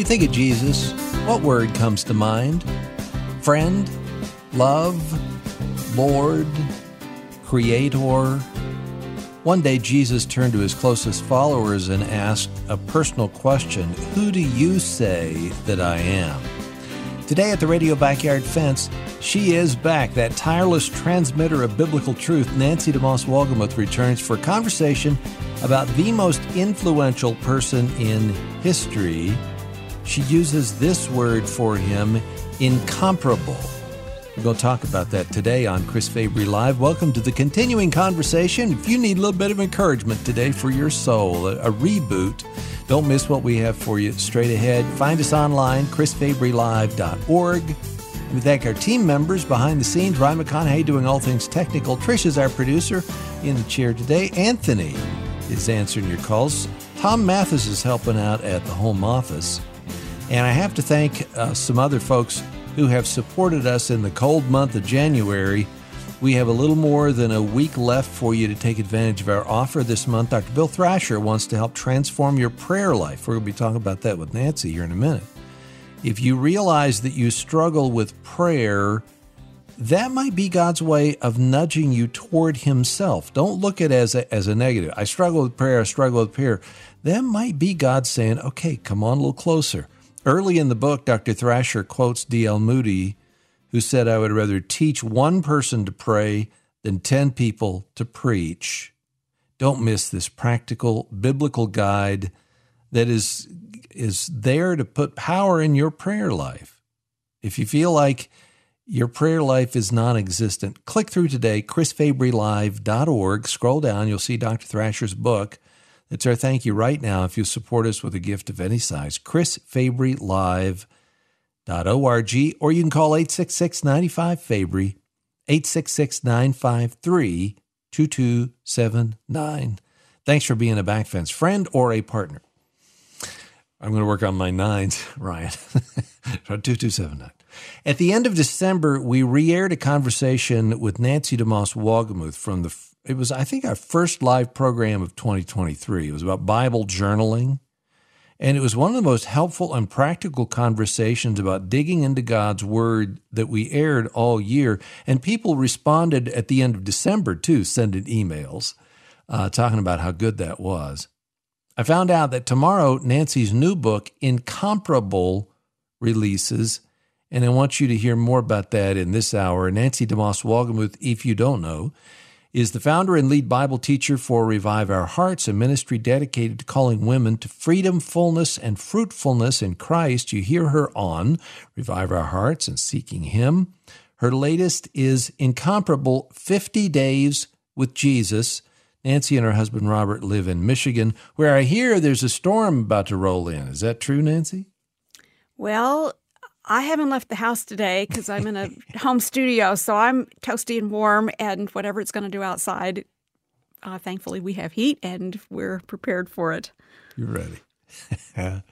you think of Jesus, what word comes to mind? Friend, love, Lord, Creator. One day, Jesus turned to his closest followers and asked a personal question Who do you say that I am? Today at the Radio Backyard Fence, she is back. That tireless transmitter of biblical truth, Nancy DeMoss Wolgemuth, returns for a conversation about the most influential person in history. She uses this word for him incomparable. We're going to talk about that today on Chris Fabry Live. Welcome to the continuing conversation. If you need a little bit of encouragement today for your soul, a, a reboot, don't miss what we have for you straight ahead. Find us online, chrisfabrylive.org. We thank our team members behind the scenes. Ryan McConaughey doing all things technical. Trish is our producer in the chair today. Anthony is answering your calls. Tom Mathis is helping out at the home office. And I have to thank uh, some other folks who have supported us in the cold month of January. We have a little more than a week left for you to take advantage of our offer this month. Dr. Bill Thrasher wants to help transform your prayer life. We're going to be talking about that with Nancy here in a minute. If you realize that you struggle with prayer, that might be God's way of nudging you toward Himself. Don't look at it as a, as a negative. I struggle with prayer, I struggle with prayer. That might be God saying, okay, come on a little closer. Early in the book, Dr. Thrasher quotes D.L. Moody, who said, I would rather teach one person to pray than 10 people to preach. Don't miss this practical biblical guide that is, is there to put power in your prayer life. If you feel like your prayer life is non existent, click through today, chrisfabrylive.org. Scroll down, you'll see Dr. Thrasher's book. It's our thank you right now if you support us with a gift of any size. chrisfabrylive.org, or you can call 866 95 Fabry, 866 953 2279. Thanks for being a backfence friend or a partner. I'm going to work on my nines, Ryan. 2279. At the end of December, we re aired a conversation with Nancy DeMoss Wolgemuth from the it was, I think, our first live program of 2023. It was about Bible journaling. And it was one of the most helpful and practical conversations about digging into God's Word that we aired all year. And people responded at the end of December, too, sending emails uh, talking about how good that was. I found out that tomorrow, Nancy's new book, Incomparable, releases. And I want you to hear more about that in this hour. Nancy DeMoss Wolgemuth, if you don't know, is the founder and lead Bible teacher for Revive Our Hearts, a ministry dedicated to calling women to freedom, fullness, and fruitfulness in Christ. You hear her on Revive Our Hearts and Seeking Him. Her latest is Incomparable 50 Days with Jesus. Nancy and her husband Robert live in Michigan, where I hear there's a storm about to roll in. Is that true, Nancy? Well, I haven't left the house today because I'm in a home studio, so I'm toasty and warm, and whatever it's going to do outside, uh, thankfully we have heat and we're prepared for it. You're ready.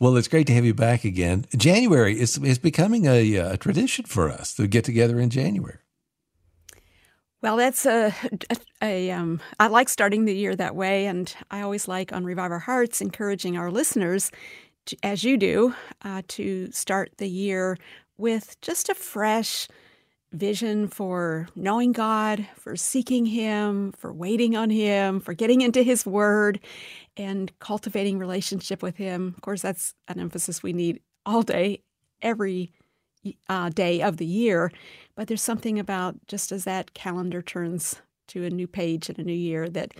well, it's great to have you back again. January is is becoming a, uh, a tradition for us to get together in January. Well, that's a, a, a um, I like starting the year that way, and I always like on Revive Our Hearts encouraging our listeners as you do, uh, to start the year with just a fresh vision for knowing God, for seeking Him, for waiting on Him, for getting into His Word, and cultivating relationship with Him. Of course, that's an emphasis we need all day, every uh, day of the year. But there's something about just as that calendar turns to a new page and a new year that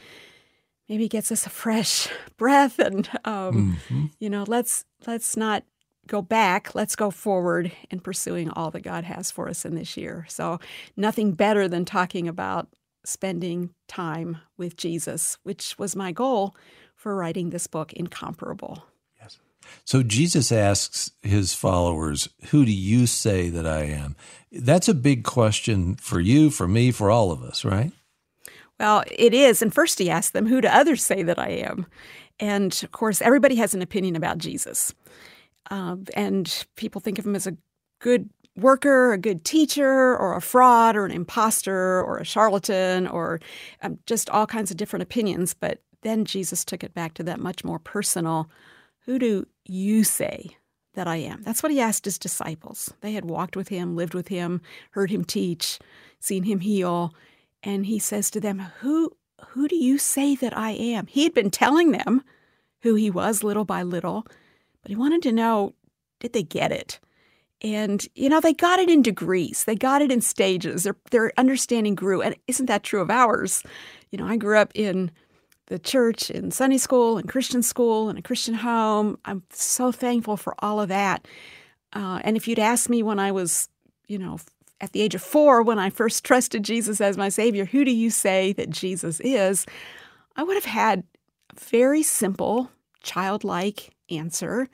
maybe gets us a fresh breath and um, mm-hmm. you know let's let's not go back. Let's go forward in pursuing all that god has for us in this year. So nothing better than talking about spending time with jesus which was my goal for writing this book incomparable. Yes. So jesus asks his followers who do you say that i am? That's a big question for you for me for all of us right well, it is. And first he asked them, Who do others say that I am? And of course, everybody has an opinion about Jesus. Uh, and people think of him as a good worker, a good teacher, or a fraud, or an impostor, or a charlatan, or um, just all kinds of different opinions. But then Jesus took it back to that much more personal who do you say that I am? That's what he asked his disciples. They had walked with him, lived with him, heard him teach, seen him heal. And he says to them, Who who do you say that I am? He had been telling them who he was little by little, but he wanted to know did they get it? And, you know, they got it in degrees, they got it in stages. Their, their understanding grew. And isn't that true of ours? You know, I grew up in the church, in Sunday school, in Christian school, in a Christian home. I'm so thankful for all of that. Uh, and if you'd asked me when I was, you know, at the age of four, when I first trusted Jesus as my Savior, who do you say that Jesus is? I would have had a very simple, childlike answer.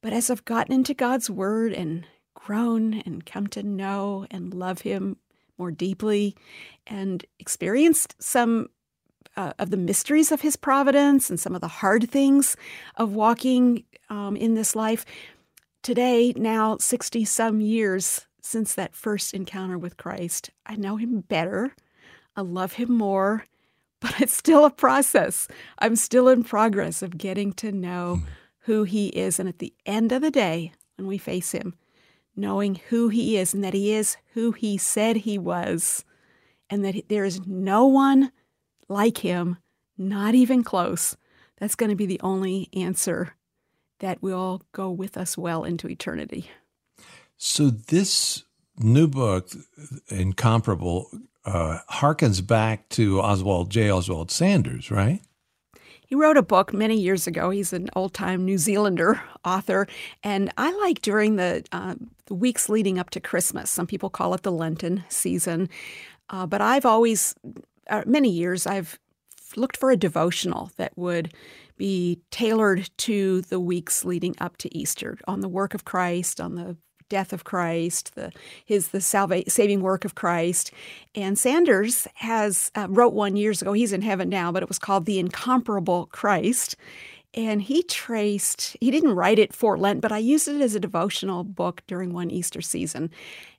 But as I've gotten into God's Word and grown and come to know and love Him more deeply and experienced some uh, of the mysteries of His providence and some of the hard things of walking um, in this life, today, now 60 some years since that first encounter with Christ, I know Him better. I love Him more, but it's still a process. I'm still in progress of getting to know hmm who He is. And at the end of the day, when we face Him, knowing who He is and that He is who He said He was, and that there is no one like Him, not even close, that's going to be the only answer that will go with us well into eternity. So, this new book, Incomparable, uh, harkens back to Oswald J. Oswald Sanders, right? He wrote a book many years ago. He's an old time New Zealander author. And I like during the, uh, the, weeks leading up to Christmas, some people call it the Lenten season. Uh, but I've always, uh, many years, I've looked for a devotional that would be tailored to the weeks leading up to Easter on the work of Christ, on the death of Christ, the his the salva- saving work of Christ. And Sanders has uh, wrote one years ago. He's in heaven now, but it was called The Incomparable Christ. And he traced, he didn't write it for Lent, but I used it as a devotional book during one Easter season.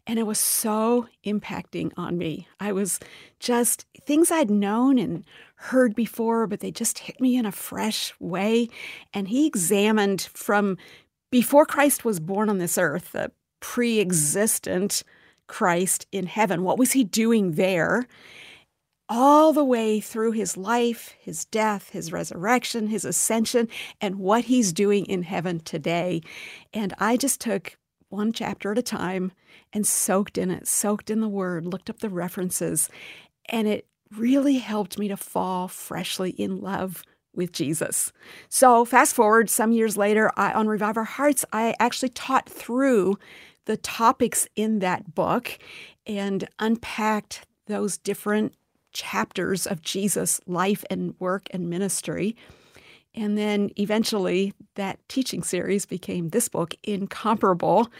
And it was so impacting on me. I was just things I'd known and heard before, but they just hit me in a fresh way. And he examined from before Christ was born on this earth, the pre existent Christ in heaven, what was he doing there? All the way through his life, his death, his resurrection, his ascension, and what he's doing in heaven today. And I just took one chapter at a time and soaked in it, soaked in the word, looked up the references, and it really helped me to fall freshly in love with Jesus. So, fast forward some years later, I, on Revive Our Hearts, I actually taught through the topics in that book and unpacked those different chapters of Jesus' life and work and ministry. And then eventually that teaching series became this book, Incomparable.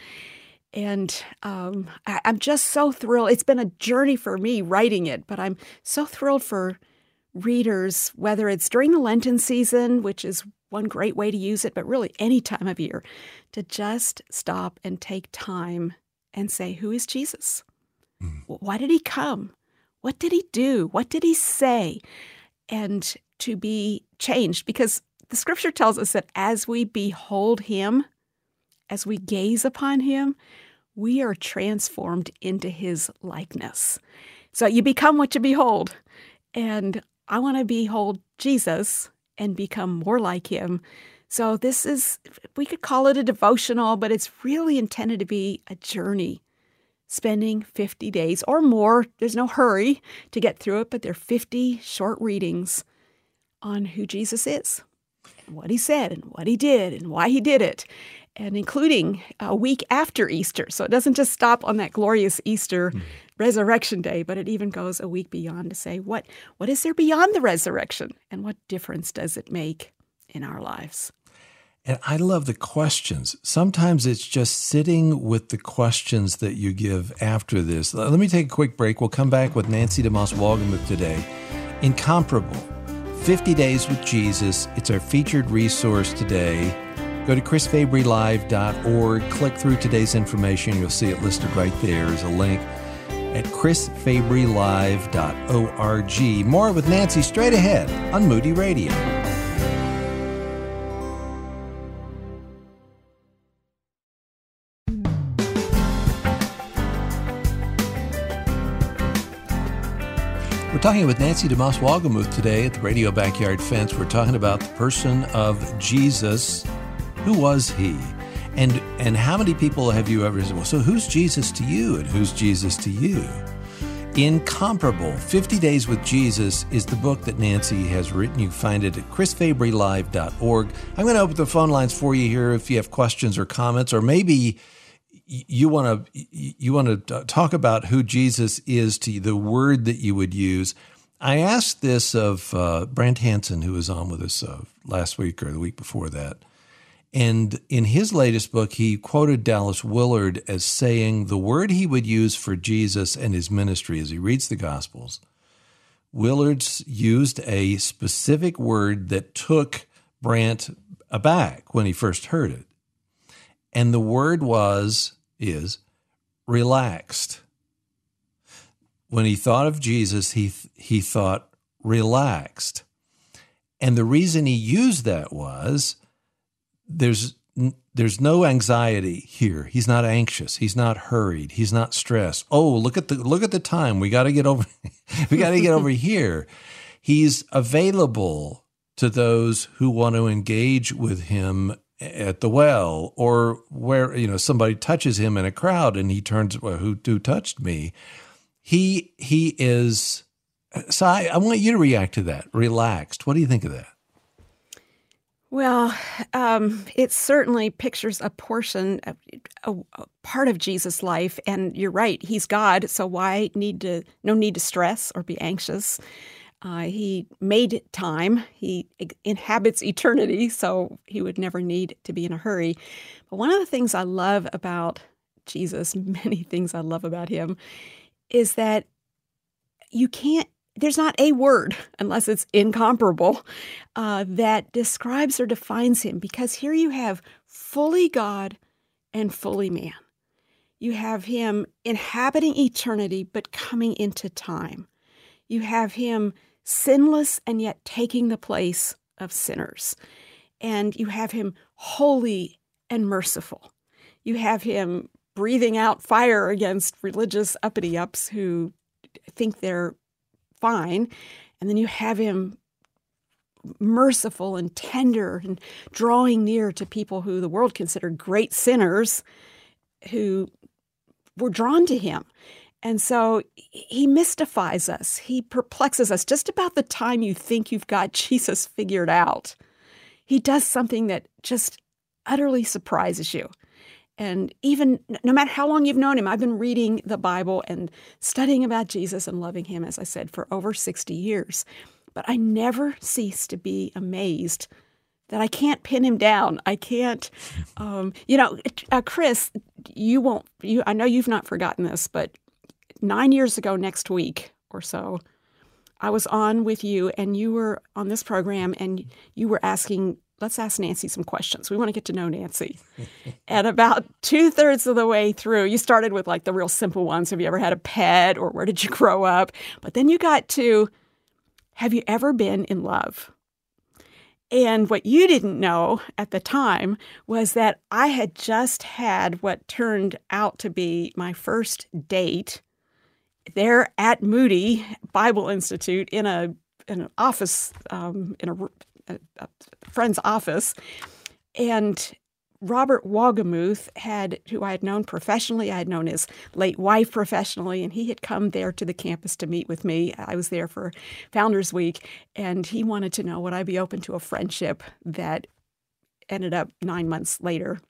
And um, I, I'm just so thrilled. It's been a journey for me writing it, but I'm so thrilled for readers, whether it's during the Lenten season, which is one great way to use it, but really any time of year, to just stop and take time and say, Who is Jesus? Mm. Why did he come? What did he do? What did he say? And to be changed because the scripture tells us that as we behold him, as we gaze upon him, we are transformed into his likeness. So you become what you behold. And I want to behold Jesus and become more like him. So, this is, we could call it a devotional, but it's really intended to be a journey, spending 50 days or more. There's no hurry to get through it, but they're 50 short readings on who Jesus is, and what he said, and what he did, and why he did it, and including a week after Easter. So, it doesn't just stop on that glorious Easter. Mm resurrection day, but it even goes a week beyond to say what what is there beyond the resurrection and what difference does it make in our lives? And I love the questions. Sometimes it's just sitting with the questions that you give after this. Let me take a quick break. We'll come back with Nancy DeMoss Wolgemuth today. Incomparable 50 Days with Jesus. It's our featured resource today. Go to chrisfabrylive.org, click through today's information. You'll see it listed right there as a link at chrisfabrylive.org. More with Nancy straight ahead on Moody Radio. We're talking with Nancy DeMoss Wolgemuth today at the Radio Backyard Fence. We're talking about the person of Jesus. Who was he? And and how many people have you ever said, well, so who's Jesus to you and who's Jesus to you? Incomparable 50 Days with Jesus is the book that Nancy has written. You find it at chrisfabrylive.org. I'm going to open the phone lines for you here if you have questions or comments, or maybe you want to you want to talk about who Jesus is to you, the word that you would use. I asked this of uh, Brant Hansen, who was on with us uh, last week or the week before that. And in his latest book, he quoted Dallas Willard as saying the word he would use for Jesus and his ministry as he reads the Gospels. Willard's used a specific word that took Brant aback when he first heard it. And the word was, is, relaxed. When he thought of Jesus, he, he thought relaxed. And the reason he used that was there's there's no anxiety here. He's not anxious. He's not hurried. He's not stressed. Oh, look at the look at the time. We got to get over we got to get over here. He's available to those who want to engage with him at the well or where you know somebody touches him in a crowd and he turns well, who who touched me. He he is so I, I want you to react to that. Relaxed. What do you think of that? Well, um, it certainly pictures a portion, a, a, a, part of Jesus' life, and you're right. He's God, so why need to? No need to stress or be anxious. Uh, he made time. He inhabits eternity, so he would never need to be in a hurry. But one of the things I love about Jesus, many things I love about him, is that you can't there's not a word, unless it's incomparable, uh, that describes or defines him because here you have fully God and fully man. You have him inhabiting eternity but coming into time. You have him sinless and yet taking the place of sinners. And you have him holy and merciful. You have him breathing out fire against religious uppity ups who think they're fine. And then you have him merciful and tender and drawing near to people who the world considered great sinners who were drawn to him. And so he mystifies us. He perplexes us just about the time you think you've got Jesus figured out. He does something that just utterly surprises you. And even no matter how long you've known him, I've been reading the Bible and studying about Jesus and loving him, as I said, for over 60 years. But I never cease to be amazed that I can't pin him down. I can't, um, you know, uh, Chris, you won't, you, I know you've not forgotten this, but nine years ago next week or so, I was on with you and you were on this program and you were asking let's ask Nancy some questions. We want to get to know Nancy. and about two thirds of the way through, you started with like the real simple ones. Have you ever had a pet or where did you grow up? But then you got to, have you ever been in love? And what you didn't know at the time was that I had just had what turned out to be my first date there at Moody Bible Institute in a in an office um, in a a, friend's office, and Robert Wolgemuth had, who I had known professionally, I had known his late wife professionally, and he had come there to the campus to meet with me. I was there for Founders Week, and he wanted to know would I be open to a friendship that ended up nine months later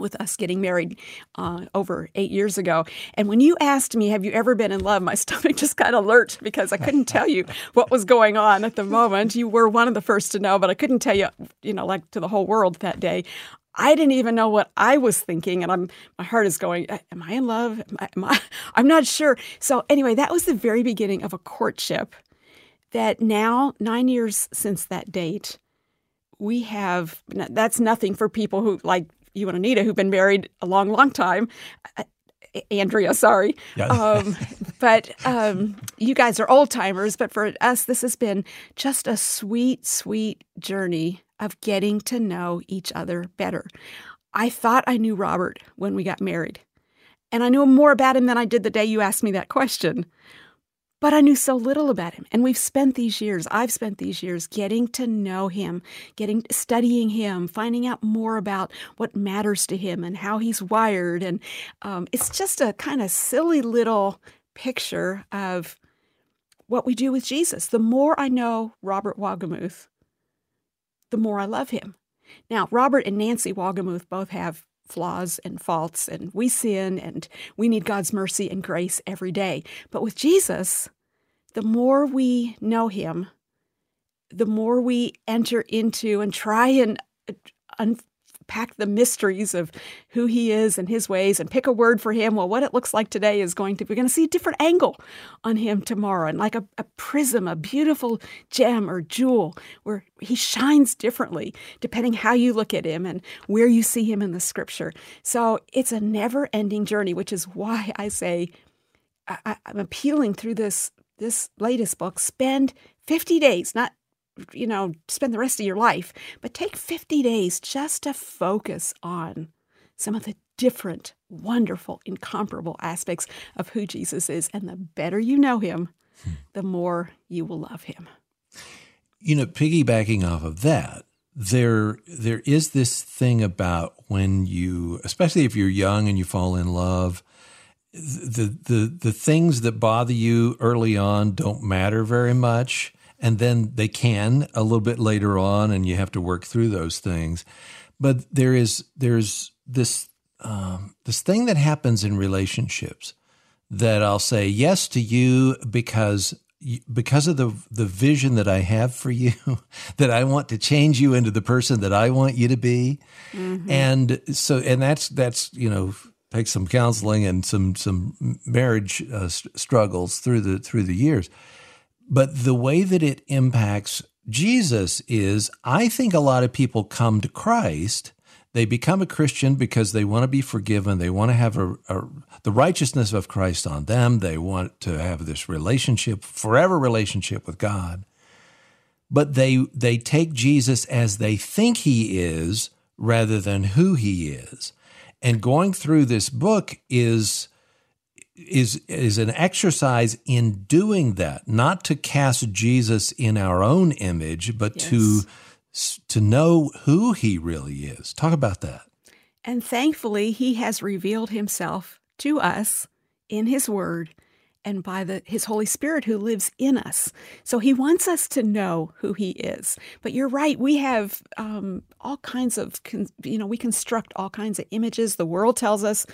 with us getting married uh, over eight years ago. And when you asked me, Have you ever been in love? my stomach just got alert because I couldn't tell you what was going on at the moment. You were one of the first to know, but I couldn't tell you, you know, like to the whole world that day. I didn't even know what I was thinking, and I'm my heart is going. Am I in love? Am I, am I, I'm not sure. So anyway, that was the very beginning of a courtship. That now, nine years since that date, we have. That's nothing for people who like you and Anita, who've been married a long, long time. Uh, Andrea, sorry. Yeah. um, but um, you guys are old timers. But for us, this has been just a sweet, sweet journey of getting to know each other better. I thought I knew Robert when we got married, and I knew more about him than I did the day you asked me that question. But I knew so little about him. And we've spent these years, I've spent these years getting to know him, getting studying him, finding out more about what matters to him and how he's wired. And um, it's just a kind of silly little picture of what we do with Jesus. The more I know Robert Wolgemuth, the more I love him. Now, Robert and Nancy Wolgemuth both have flaws and faults, and we sin, and we need God's mercy and grace every day. But with Jesus, the more we know Him, the more we enter into and try and uh, unpack the mysteries of who he is and his ways and pick a word for him. Well, what it looks like today is going to, we're going to see a different angle on him tomorrow and like a, a prism, a beautiful gem or jewel where he shines differently depending how you look at him and where you see him in the scripture. So it's a never ending journey, which is why I say I, I'm appealing through this this latest book spend 50 days not you know, spend the rest of your life, but take 50 days just to focus on some of the different, wonderful, incomparable aspects of who Jesus is. And the better you know him, hmm. the more you will love him. You know, piggybacking off of that, there there is this thing about when you especially if you're young and you fall in love the the the things that bother you early on don't matter very much and then they can a little bit later on, and you have to work through those things. But there is there's this um, this thing that happens in relationships that I'll say yes to you because because of the the vision that I have for you, that I want to change you into the person that I want you to be, mm-hmm. and so and that's that's you know takes some counseling and some some marriage uh, struggles through the through the years. But the way that it impacts Jesus is I think a lot of people come to Christ. They become a Christian because they want to be forgiven. They want to have a, a, the righteousness of Christ on them. They want to have this relationship, forever relationship with God. But they they take Jesus as they think he is rather than who he is. And going through this book is is is an exercise in doing that, not to cast Jesus in our own image, but yes. to to know who he really is. Talk about that. And thankfully, he has revealed himself to us in his word and by the his holy spirit who lives in us so he wants us to know who he is but you're right we have um, all kinds of you know we construct all kinds of images the world tells us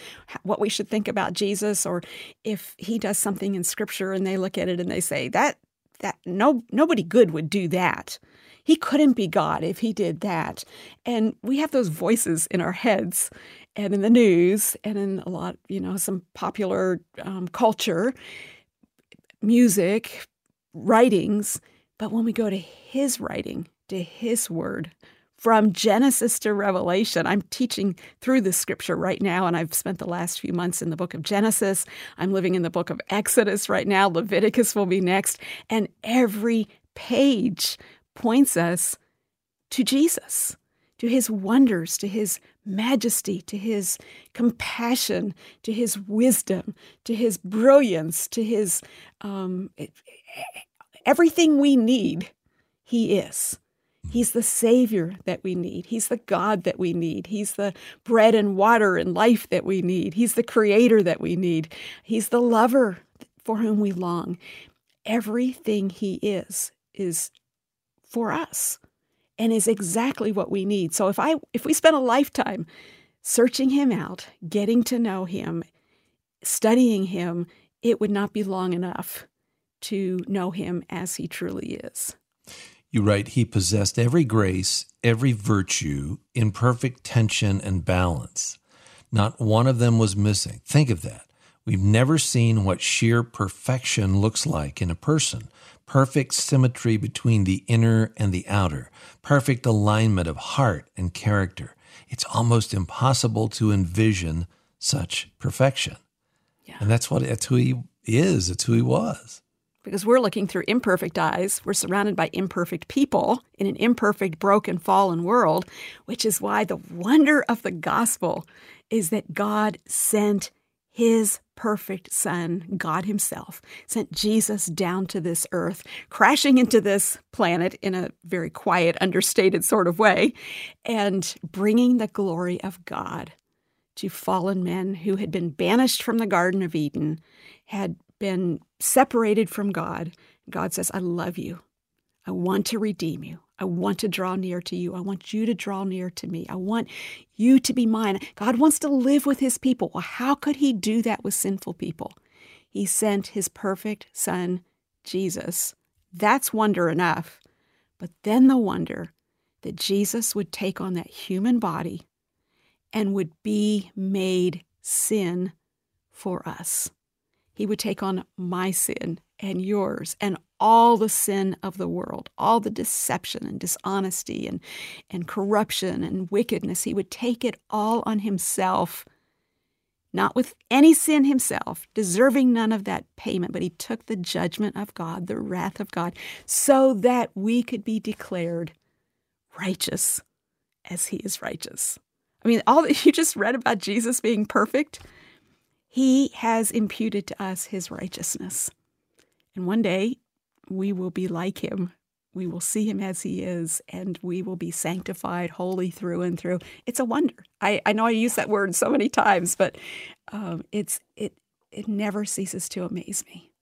what we should think about jesus or if he does something in scripture and they look at it and they say that that no nobody good would do that he couldn't be God if he did that. And we have those voices in our heads and in the news and in a lot, you know, some popular um, culture, music, writings. But when we go to his writing, to his word, from Genesis to Revelation. I'm teaching through the scripture right now, and I've spent the last few months in the book of Genesis. I'm living in the book of Exodus right now. Leviticus will be next. And every page points us to Jesus, to his wonders, to his majesty, to his compassion, to his wisdom, to his brilliance, to his um, everything we need, he is. He's the Savior that we need. He's the God that we need. He's the bread and water and life that we need. He's the Creator that we need. He's the lover for whom we long. Everything He is, is for us and is exactly what we need. So if I if we spend a lifetime searching him out, getting to know him, studying him, it would not be long enough to know him as he truly is. You write, he possessed every grace, every virtue in perfect tension and balance. Not one of them was missing. Think of that. We've never seen what sheer perfection looks like in a person perfect symmetry between the inner and the outer, perfect alignment of heart and character. It's almost impossible to envision such perfection. Yeah. And that's what that's who he is, it's who he was. Because we're looking through imperfect eyes. We're surrounded by imperfect people in an imperfect, broken, fallen world, which is why the wonder of the gospel is that God sent his perfect Son, God Himself, sent Jesus down to this earth, crashing into this planet in a very quiet, understated sort of way, and bringing the glory of God to fallen men who had been banished from the Garden of Eden, had been separated from God. God says, I love you. I want to redeem you. I want to draw near to you. I want you to draw near to me. I want you to be mine. God wants to live with his people. Well, how could he do that with sinful people? He sent his perfect son, Jesus. That's wonder enough. But then the wonder that Jesus would take on that human body and would be made sin for us. He would take on my sin and yours and all the sin of the world, all the deception and dishonesty and, and corruption and wickedness. He would take it all on himself, not with any sin himself, deserving none of that payment, but he took the judgment of God, the wrath of God, so that we could be declared righteous as he is righteous. I mean, all that you just read about Jesus being perfect, he has imputed to us his righteousness. And one day we will be like him. We will see him as he is, and we will be sanctified, holy through and through. It's a wonder. I, I know I use that word so many times, but um, it's it it never ceases to amaze me.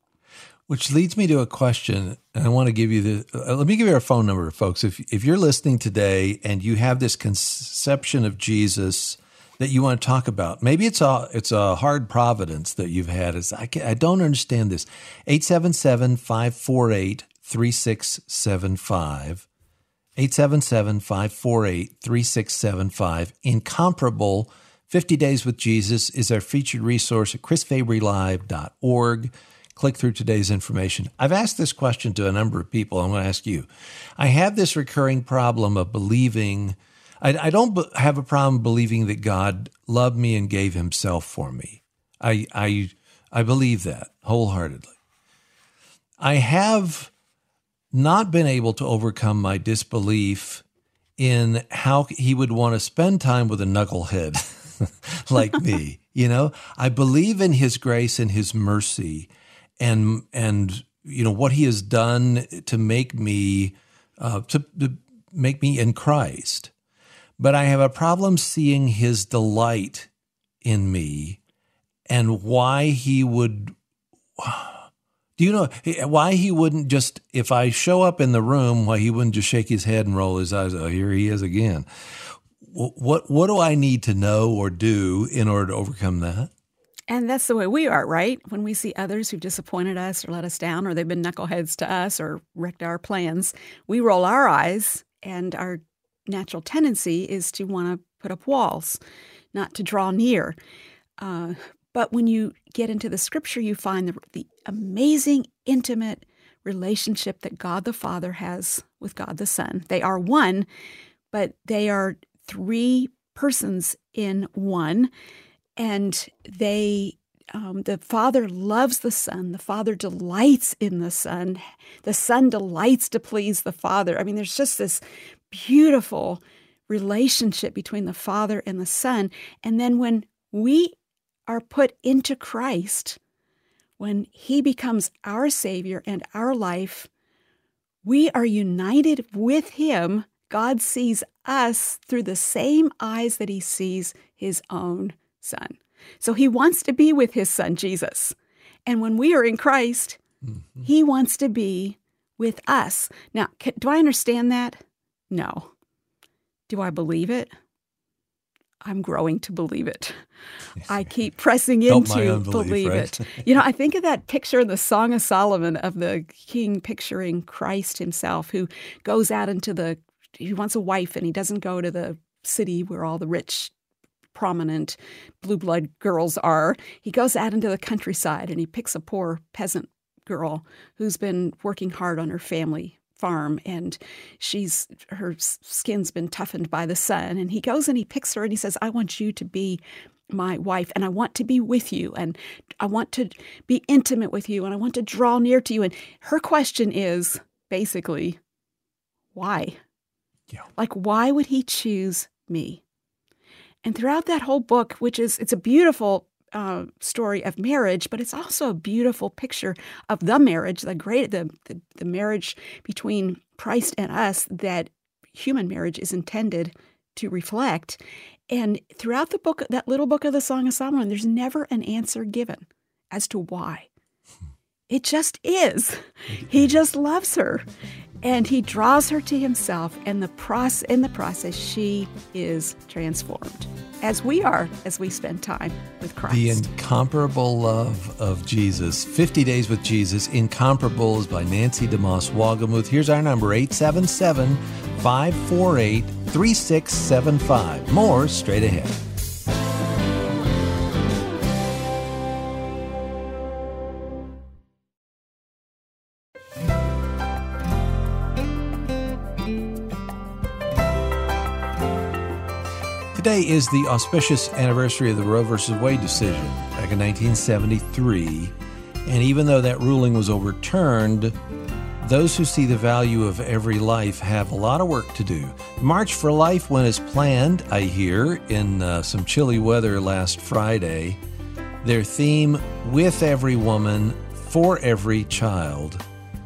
Which leads me to a question, and I want to give you the. Uh, let me give you our phone number, folks. If if you're listening today and you have this conception of Jesus that you want to talk about. Maybe it's a it's a hard providence that you've had. Is I I don't understand this. 877-548-3675. 877-548-3675. Incomparable 50 Days with Jesus is our featured resource at chrisfabrylive.org. Click through today's information. I've asked this question to a number of people. I'm going to ask you. I have this recurring problem of believing – I, I don't b- have a problem believing that God loved me and gave himself for me. I, I, I believe that wholeheartedly. I have not been able to overcome my disbelief in how he would want to spend time with a knucklehead like me. You know, I believe in his grace and his mercy and, and, you know, what he has done to make me, uh, to, to make me in Christ but I have a problem seeing his delight in me and why he would. Do you know why he wouldn't just, if I show up in the room, why he wouldn't just shake his head and roll his eyes? Oh, here he is again. What, what do I need to know or do in order to overcome that? And that's the way we are, right? When we see others who've disappointed us or let us down, or they've been knuckleheads to us or wrecked our plans, we roll our eyes and our natural tendency is to want to put up walls, not to draw near. Uh, but when you get into the scripture, you find the, the amazing, intimate relationship that God the Father has with God the Son. They are one, but they are three persons in one. And they um, the Father loves the Son. The Father delights in the Son. The Son delights to please the Father. I mean, there's just this beautiful relationship between the Father and the Son. And then when we are put into Christ, when He becomes our Savior and our life, we are united with Him. God sees us through the same eyes that He sees His own Son. So He wants to be with His Son, Jesus. And when we are in Christ, mm-hmm. He wants to be with us. Now, do I understand that? No. Do I believe it? I'm growing to believe it. I keep pressing into believe right? it. You know, I think of that picture in the Song of Solomon of the king picturing Christ himself who goes out into the he wants a wife and he doesn't go to the city where all the rich prominent blue blood girls are. He goes out into the countryside and he picks a poor peasant girl who's been working hard on her family farm and she's her skin's been toughened by the sun. And he goes and he picks her and he says i want you to be my wife and i want to be with you and i want to be intimate with you and i want to draw near to you. And her question is basically why? Yeah. like why would he choose me? And throughout that whole book which is it's a beautiful uh, story of marriage, but it's also a beautiful picture of the marriage, the great, the, the, the marriage between Christ and us that human marriage is intended to reflect. And throughout the book, that little book of the Song of Solomon, there's never an answer given as to why. It just is. He just loves her. And he draws her to himself, and the process, in the process, she is transformed, as we are as we spend time with Christ. The incomparable love of Jesus. 50 Days with Jesus, Incomparable is by Nancy DeMoss Wolgemuth. Here's our number 877 548 3675. More straight ahead. Today is the auspicious anniversary of the Roe v. Wade decision back in 1973. And even though that ruling was overturned, those who see the value of every life have a lot of work to do. March for Life went as planned, I hear, in uh, some chilly weather last Friday. Their theme, With Every Woman, For Every Child.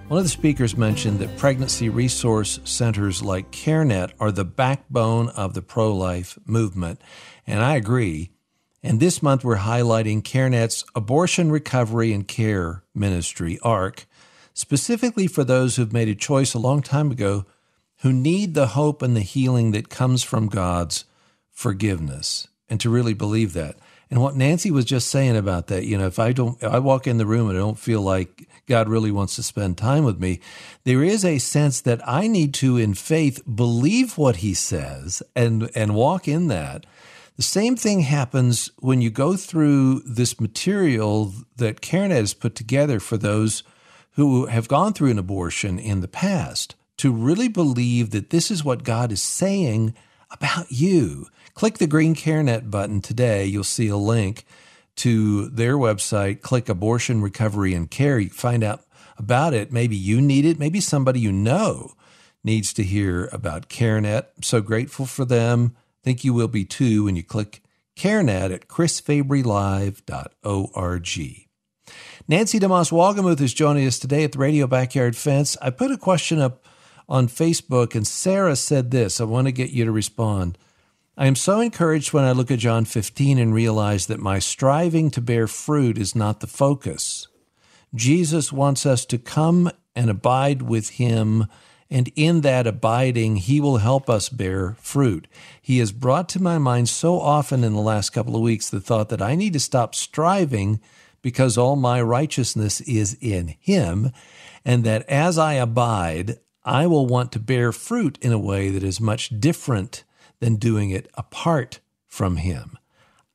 One of the speakers mentioned that pregnancy resource centers like CareNet are the backbone of the pro life movement, and I agree. And this month we're highlighting CareNet's Abortion Recovery and Care Ministry, ARC, specifically for those who've made a choice a long time ago who need the hope and the healing that comes from God's forgiveness, and to really believe that. And what Nancy was just saying about that, you know, if I don't, if I walk in the room and I don't feel like God really wants to spend time with me, there is a sense that I need to, in faith, believe what He says and and walk in that. The same thing happens when you go through this material that CareNet has put together for those who have gone through an abortion in the past to really believe that this is what God is saying about you Click the green CareNet button today. You'll see a link to their website. Click Abortion Recovery and Care. You find out about it. Maybe you need it. Maybe somebody you know needs to hear about CareNet. I'm so grateful for them. Think you will be too when you click CareNet at chrisfabrylive.org. Nancy DeMoss Wolgemuth is joining us today at the Radio Backyard Fence. I put a question up on Facebook, and Sarah said this. I want to get you to respond. I am so encouraged when I look at John 15 and realize that my striving to bear fruit is not the focus. Jesus wants us to come and abide with Him, and in that abiding, He will help us bear fruit. He has brought to my mind so often in the last couple of weeks the thought that I need to stop striving because all my righteousness is in Him, and that as I abide, I will want to bear fruit in a way that is much different than doing it apart from Him.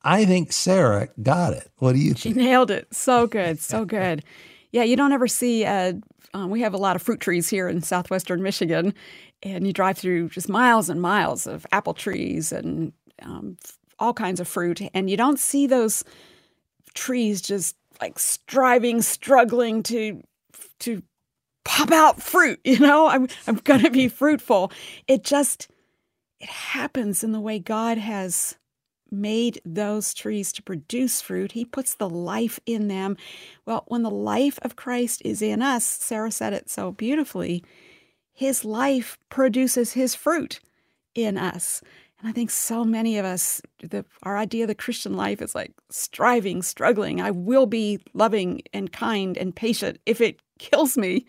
I think Sarah got it. What do you think? She nailed it. So good. So good. Yeah, you don't ever see, uh, um, we have a lot of fruit trees here in southwestern Michigan, and you drive through just miles and miles of apple trees and um, all kinds of fruit, and you don't see those trees just like striving, struggling to to pop out fruit. You know, I'm I'm going to be fruitful. It just it happens in the way God has made those trees to produce fruit. He puts the life in them. Well, when the life of Christ is in us, Sarah said it so beautifully, his life produces his fruit in us. And I think so many of us, the, our idea of the Christian life is like striving, struggling. I will be loving and kind and patient if it kills me.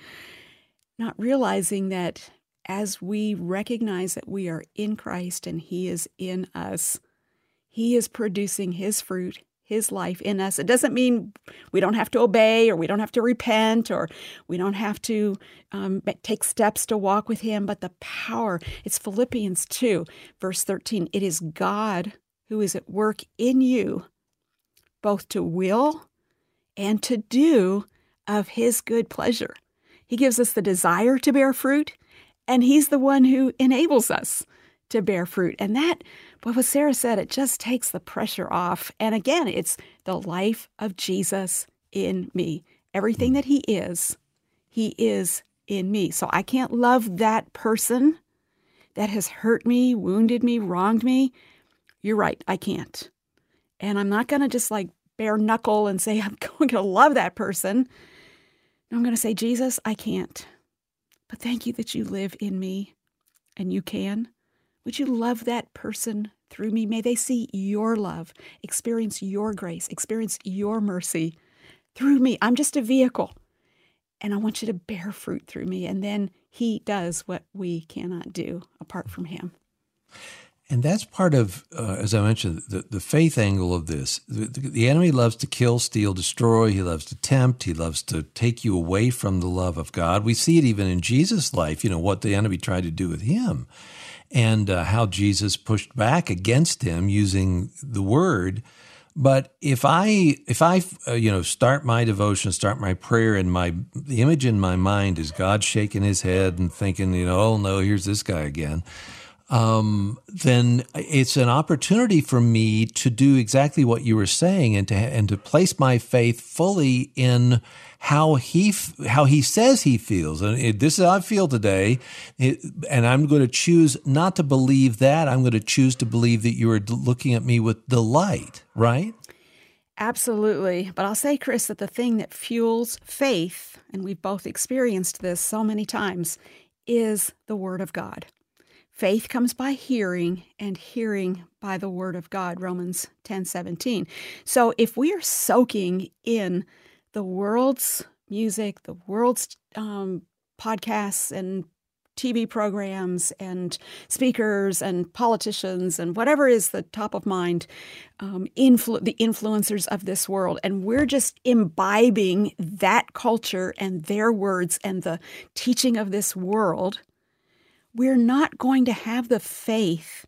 Not realizing that as we recognize that we are in Christ and He is in us, He is producing His fruit, His life in us. It doesn't mean we don't have to obey or we don't have to repent or we don't have to um, take steps to walk with Him, but the power, it's Philippians 2, verse 13. It is God who is at work in you, both to will and to do of His good pleasure. He gives us the desire to bear fruit and He's the one who enables us to bear fruit. And that, what Sarah said, it just takes the pressure off. And again, it's the life of Jesus in me. Everything mm. that He is, He is in me. So I can't love that person that has hurt me, wounded me, wronged me. You're right, I can't. And I'm not going to just like bare knuckle and say, I'm going to love that person. I'm going to say, Jesus, I can't. But thank you that you live in me and you can. Would you love that person through me? May they see your love, experience your grace, experience your mercy through me. I'm just a vehicle. And I want you to bear fruit through me. And then he does what we cannot do apart from him. And that's part of, uh, as I mentioned, the, the faith angle of this. The, the, enemy loves to kill, steal, destroy. He loves to tempt. He loves to take you away from the love of God. We see it even in Jesus' life, you know, what the enemy tried to do with him and uh, how Jesus pushed back against him using the word. But if I, if I, uh, you know, start my devotion, start my prayer, and my the image in my mind is God shaking his head and thinking, you know, oh no, here's this guy again um, then it's an opportunity for me to do exactly what you were saying and to and to place my faith fully in how he how he says he feels and it, this is how I feel today it, and I'm going to choose not to believe that I'm going to choose to believe that you are looking at me with delight right Absolutely. But I'll say, Chris, that the thing that fuels faith, and we've both experienced this so many times, is the Word of God. Faith comes by hearing, and hearing by the word of God, Romans 10 17. So if we are soaking in the world's music, the world's um, podcasts and TV programs and speakers and politicians and whatever is the top of mind, um, influ- the influencers of this world. And we're just imbibing that culture and their words and the teaching of this world we're not going to have the faith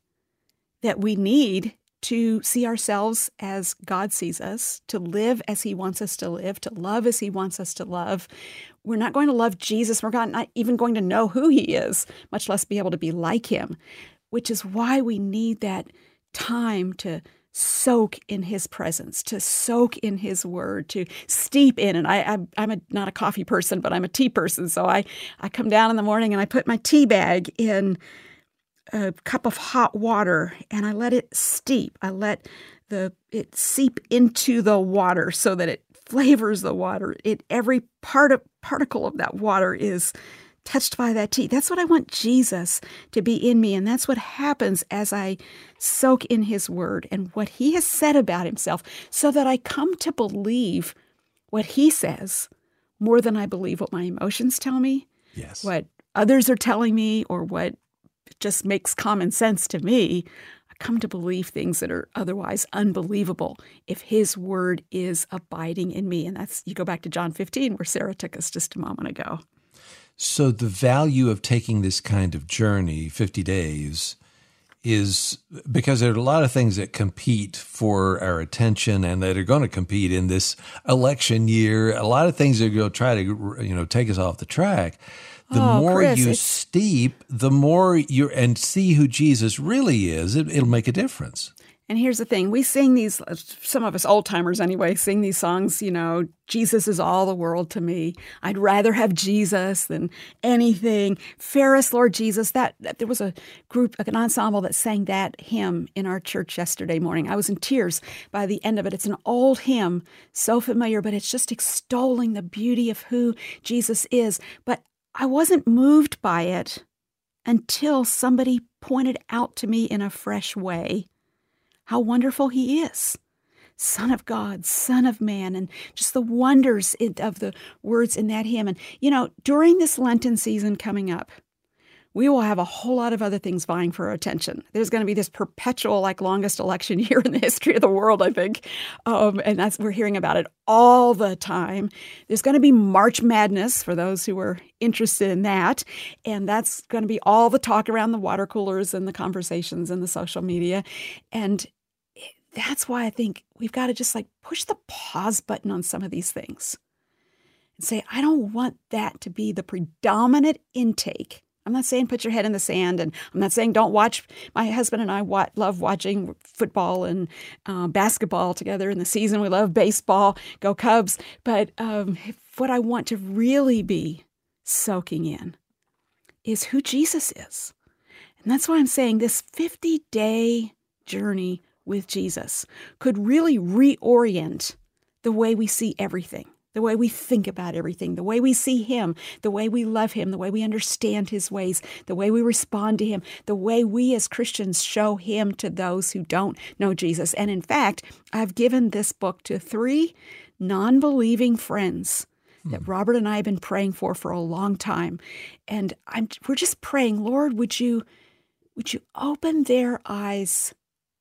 that we need to see ourselves as God sees us, to live as He wants us to live, to love as He wants us to love. We're not going to love Jesus. We're not even going to know who He is, much less be able to be like Him, which is why we need that time to soak in his presence, to soak in his word, to steep in And I, I, am not a coffee person, but I'm a tea person. So I, I come down in the morning and I put my tea bag in a cup of hot water and I let it steep. I let the it seep into the water so that it flavors the water. It every part of particle of that water is touched by that tea. That's what I want Jesus to be in me. And that's what happens as I soak in his word and what he has said about himself so that I come to believe what he says more than I believe what my emotions tell me. Yes. What others are telling me or what just makes common sense to me. I come to believe things that are otherwise unbelievable if his word is abiding in me. And that's, you go back to John 15, where Sarah took us just a moment ago. So the value of taking this kind of journey, 50 days, is because there are a lot of things that compete for our attention and that are going to compete in this election year. A lot of things that are going to try to, you know, take us off the track. The oh, more Chris, you it's... steep, the more you and see who Jesus really is, it, it'll make a difference. And here's the thing we sing these, uh, some of us old timers anyway, sing these songs, you know, Jesus is all the world to me. I'd rather have Jesus than anything. Fairest Lord Jesus. That, that, there was a group, an ensemble that sang that hymn in our church yesterday morning. I was in tears by the end of it. It's an old hymn, so familiar, but it's just extolling the beauty of who Jesus is. But I wasn't moved by it until somebody pointed out to me in a fresh way how wonderful he is. Son of God, Son of Man, and just the wonders of the words in that hymn. And, you know, during this Lenten season coming up, we will have a whole lot of other things vying for our attention. There's going to be this perpetual, like, longest election year in the history of the world, I think. Um, and that's, we're hearing about it all the time. There's going to be March Madness for those who are interested in that. And that's going to be all the talk around the water coolers and the conversations and the social media. And that's why I think we've got to just like push the pause button on some of these things and say, I don't want that to be the predominant intake. I'm not saying put your head in the sand, and I'm not saying don't watch. My husband and I wa- love watching football and uh, basketball together in the season. We love baseball. Go Cubs! But um, what I want to really be soaking in is who Jesus is, and that's why I'm saying this 50 day journey with Jesus could really reorient the way we see everything, the way we think about everything, the way we see Him, the way we love Him, the way we understand His ways, the way we respond to Him, the way we as Christians show Him to those who don't know Jesus. And in fact, I've given this book to three non believing friends that hmm. Robert and I have been praying for for a long time. And I'm, we're just praying, Lord, would you, would you open their eyes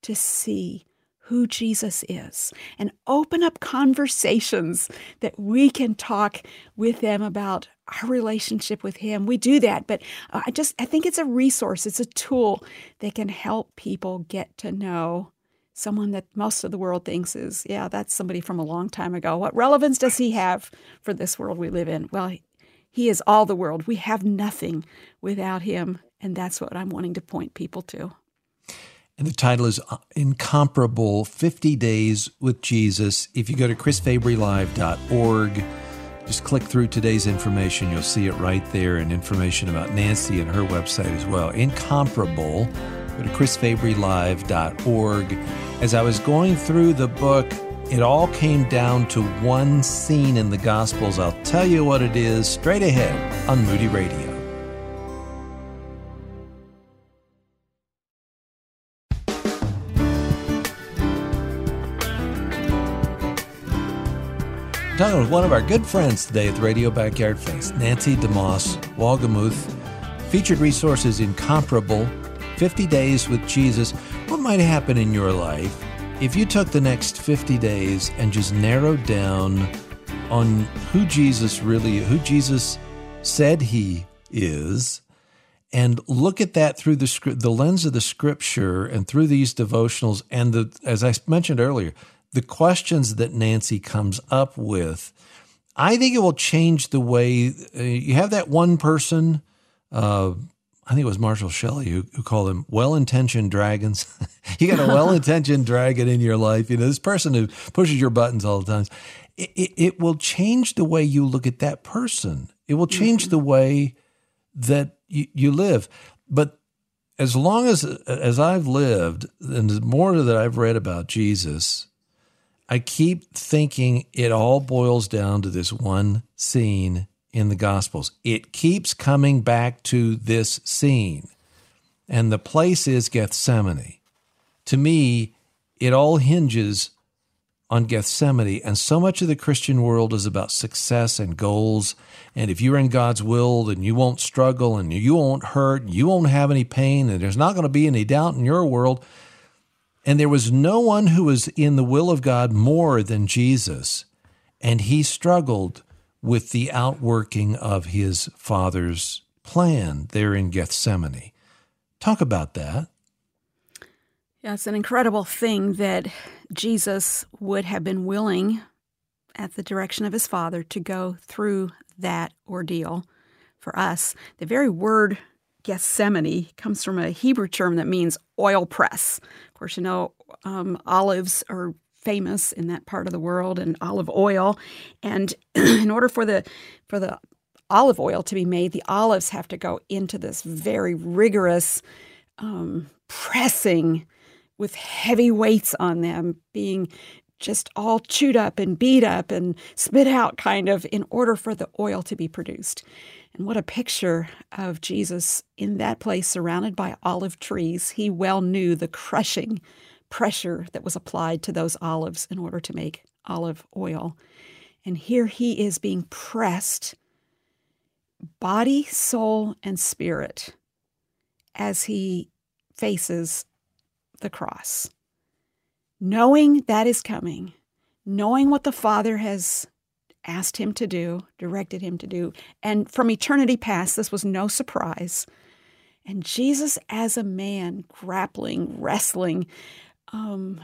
to see who Jesus is and open up conversations that we can talk with them about our relationship with him. We do that, but uh, I just I think it's a resource, it's a tool that can help people get to know someone that most of the world thinks is, yeah, that's somebody from a long time ago. What relevance does he have for this world we live in? Well, he is all the world. We have nothing without him, and that's what I'm wanting to point people to. And the title is uh, Incomparable 50 Days with Jesus. If you go to chrisfabrylive.org, just click through today's information. You'll see it right there and information about Nancy and her website as well. Incomparable. Go to chrisfabrylive.org. As I was going through the book, it all came down to one scene in the Gospels. I'll tell you what it is straight ahead on Moody Radio. Talking with one of our good friends today at the Radio Backyard Fence, Nancy DeMoss, Wolgemuth. Featured resources incomparable 50 days with Jesus. What might happen in your life if you took the next 50 days and just narrowed down on who Jesus really, who Jesus said he is, and look at that through the the lens of the scripture and through these devotionals and the as I mentioned earlier, the questions that Nancy comes up with, I think it will change the way uh, you have that one person. Uh, I think it was Marshall Shelley who, who called them well-intentioned dragons. you got a well-intentioned dragon in your life. You know this person who pushes your buttons all the time. It, it, it will change the way you look at that person. It will change mm-hmm. the way that you, you live. But as long as as I've lived, and the more that I've read about Jesus, I keep thinking it all boils down to this one scene in the Gospels. It keeps coming back to this scene, and the place is Gethsemane. To me, it all hinges on Gethsemane, and so much of the Christian world is about success and goals. And if you're in God's will, then you won't struggle and you won't hurt, you won't have any pain, and there's not going to be any doubt in your world. And there was no one who was in the will of God more than Jesus. And he struggled with the outworking of his Father's plan there in Gethsemane. Talk about that. Yeah, it's an incredible thing that Jesus would have been willing, at the direction of his Father, to go through that ordeal for us. The very word Gethsemane comes from a Hebrew term that means oil press. Of course, you know, um, olives are famous in that part of the world and olive oil. And in order for the for the olive oil to be made, the olives have to go into this very rigorous um, pressing with heavy weights on them, being just all chewed up and beat up and spit out, kind of, in order for the oil to be produced. And what a picture of Jesus in that place surrounded by olive trees. He well knew the crushing pressure that was applied to those olives in order to make olive oil. And here he is being pressed, body, soul, and spirit, as he faces the cross. Knowing that is coming, knowing what the Father has asked him to do, directed him to do. And from eternity past, this was no surprise. And Jesus, as a man, grappling, wrestling, um,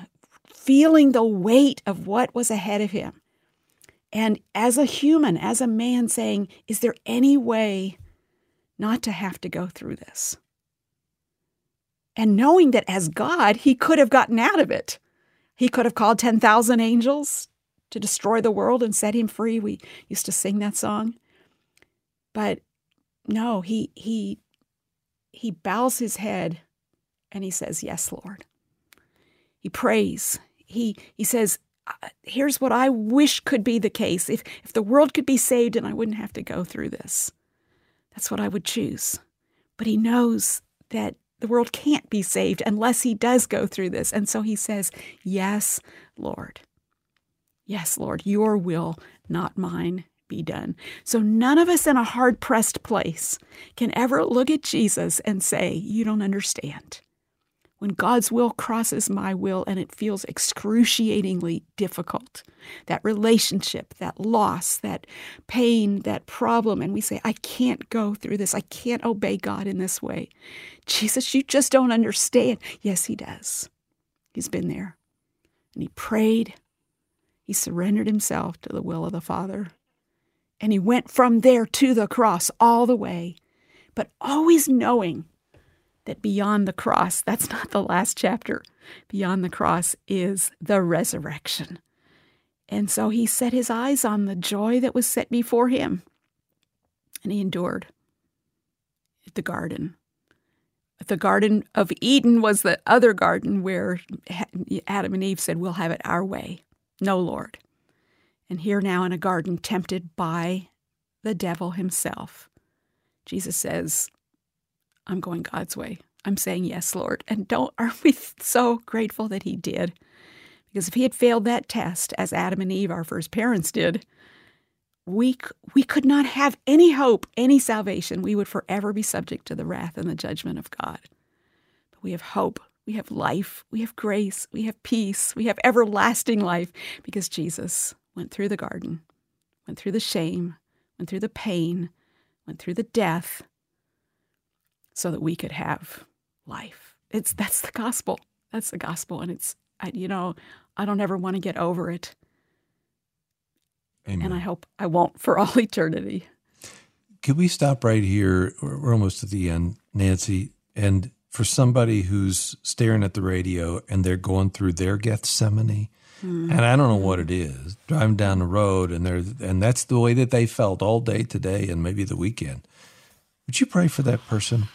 feeling the weight of what was ahead of him. And as a human, as a man, saying, Is there any way not to have to go through this? And knowing that as God, he could have gotten out of it. He could have called 10,000 angels to destroy the world and set him free. We used to sing that song. But no, he he he bows his head and he says, "Yes, Lord." He prays. He, he says, uh, Here's what I wish could be the case. If, if the world could be saved and I wouldn't have to go through this, that's what I would choose. But he knows that the world can't be saved unless he does go through this. And so he says, Yes, Lord. Yes, Lord, your will, not mine, be done. So none of us in a hard pressed place can ever look at Jesus and say, You don't understand. When God's will crosses my will and it feels excruciatingly difficult, that relationship, that loss, that pain, that problem, and we say, I can't go through this. I can't obey God in this way. Jesus, you just don't understand. Yes, He does. He's been there. And He prayed. He surrendered Himself to the will of the Father. And he went from there to the cross all the way, but always knowing that beyond the cross, that's not the last chapter. Beyond the cross is the resurrection. And so he set his eyes on the joy that was set before him, and he endured at the garden. The Garden of Eden was the other garden where Adam and Eve said, We'll have it our way. No, Lord and here now in a garden tempted by the devil himself. Jesus says, I'm going God's way. I'm saying yes, Lord. And don't aren't we so grateful that he did? Because if he had failed that test, as Adam and Eve, our first parents, did, we, we could not have any hope, any salvation. We would forever be subject to the wrath and the judgment of God. But we have hope, we have life, we have grace, we have peace, we have everlasting life because Jesus went through the garden, went through the shame, went through the pain, went through the death, so that we could have life. It's that's the gospel. That's the gospel, and it's I, you know I don't ever want to get over it, Amen. and I hope I won't for all eternity. Could we stop right here? We're almost at the end, Nancy. And for somebody who's staring at the radio and they're going through their Gethsemane, Mm-hmm. And I don't know what it is. Driving down the road and they're and that's the way that they felt all day today and maybe the weekend. Would you pray for that person?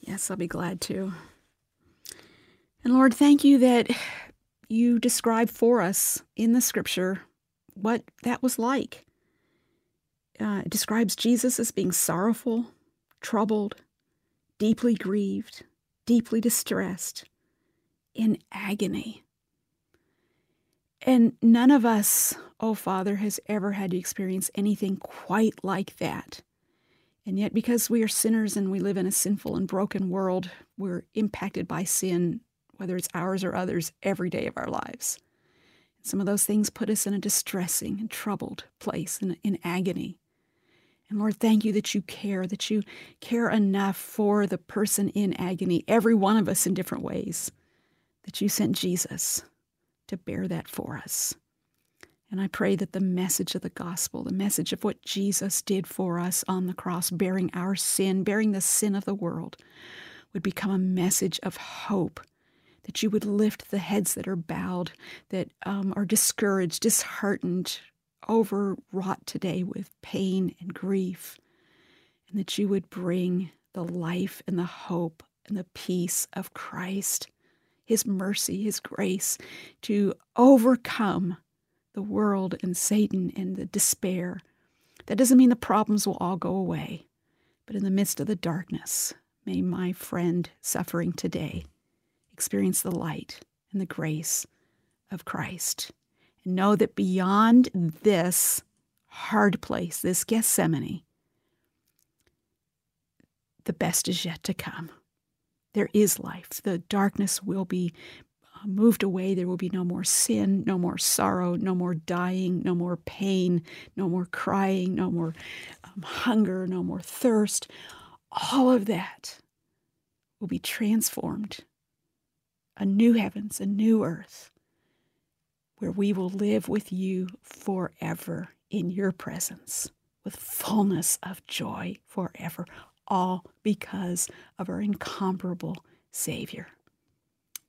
Yes, I'll be glad to. And Lord, thank you that you describe for us in the scripture what that was like. Uh, it describes Jesus as being sorrowful, troubled, deeply grieved, deeply distressed, in agony. And none of us, oh Father, has ever had to experience anything quite like that. And yet, because we are sinners and we live in a sinful and broken world, we're impacted by sin, whether it's ours or others, every day of our lives. Some of those things put us in a distressing and troubled place, in, in agony. And Lord, thank you that you care, that you care enough for the person in agony, every one of us in different ways, that you sent Jesus to bear that for us. And I pray that the message of the gospel, the message of what Jesus did for us on the cross, bearing our sin, bearing the sin of the world, would become a message of hope. That you would lift the heads that are bowed, that um, are discouraged, disheartened, overwrought today with pain and grief, and that you would bring the life and the hope and the peace of Christ his mercy, His grace to overcome the world and Satan and the despair. That doesn't mean the problems will all go away, but in the midst of the darkness, may my friend suffering today experience the light and the grace of Christ. Know that beyond this hard place, this Gethsemane, the best is yet to come there is life. The darkness will be uh, moved away. There will be no more sin, no more sorrow, no more dying, no more pain, no more crying, no more um, hunger, no more thirst. All of that will be transformed. A new heavens, a new earth, where we will live with you forever in your presence with fullness of joy forever all because of our incomparable Savior.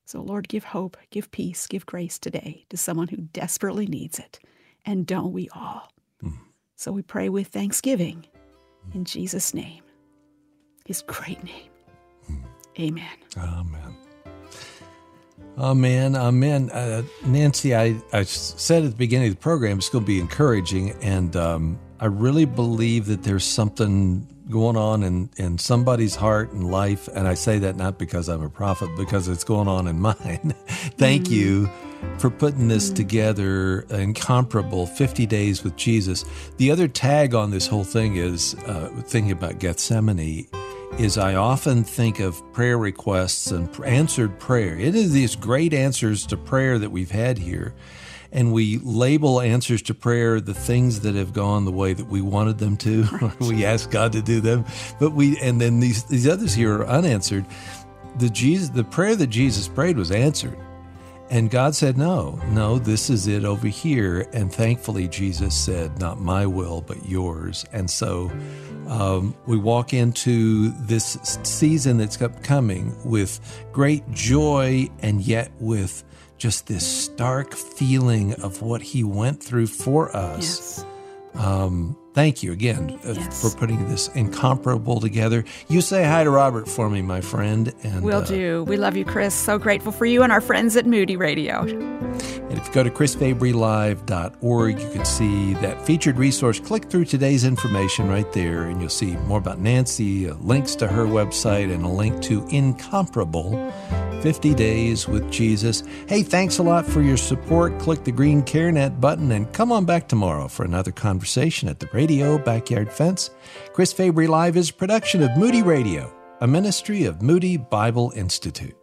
So, Lord, give hope, give peace, give grace today to someone who desperately needs it. And don't we all? Mm. So we pray with thanksgiving in Jesus' name, his great name. Mm. Amen. Amen. Amen. Amen. Uh, Nancy, I, I said at the beginning of the program it's going to be encouraging, and um, I really believe that there's something going on in, in somebody's heart and life. And I say that not because I'm a prophet, because it's going on in mine. Thank mm. you for putting this mm. together, incomparable 50 days with Jesus. The other tag on this whole thing is uh, thinking about Gethsemane is I often think of prayer requests and answered prayer. It is these great answers to prayer that we've had here. And we label answers to prayer the things that have gone the way that we wanted them to. Right. we ask God to do them. But we and then these these others here are unanswered. The Jesus the prayer that Jesus prayed was answered. And God said, No, no, this is it over here. And thankfully, Jesus said, Not my will, but yours. And so um, we walk into this season that's upcoming with great joy and yet with just this stark feeling of what he went through for us. Yes. Um, thank you again uh, yes. for putting this incomparable together. You say hi to Robert for me, my friend. And we'll uh, do. We love you, Chris. So grateful for you and our friends at Moody Radio. And if you go to chrisfabrylive.org, you can see that featured resource. Click through today's information right there, and you'll see more about Nancy, uh, links to her website, and a link to Incomparable 50 Days with Jesus. Hey, thanks a lot for your support. Click the green CareNet button and come on back tomorrow for another conversation at the Radio Backyard Fence. Chris Fabry Live is a production of Moody Radio, a ministry of Moody Bible Institute.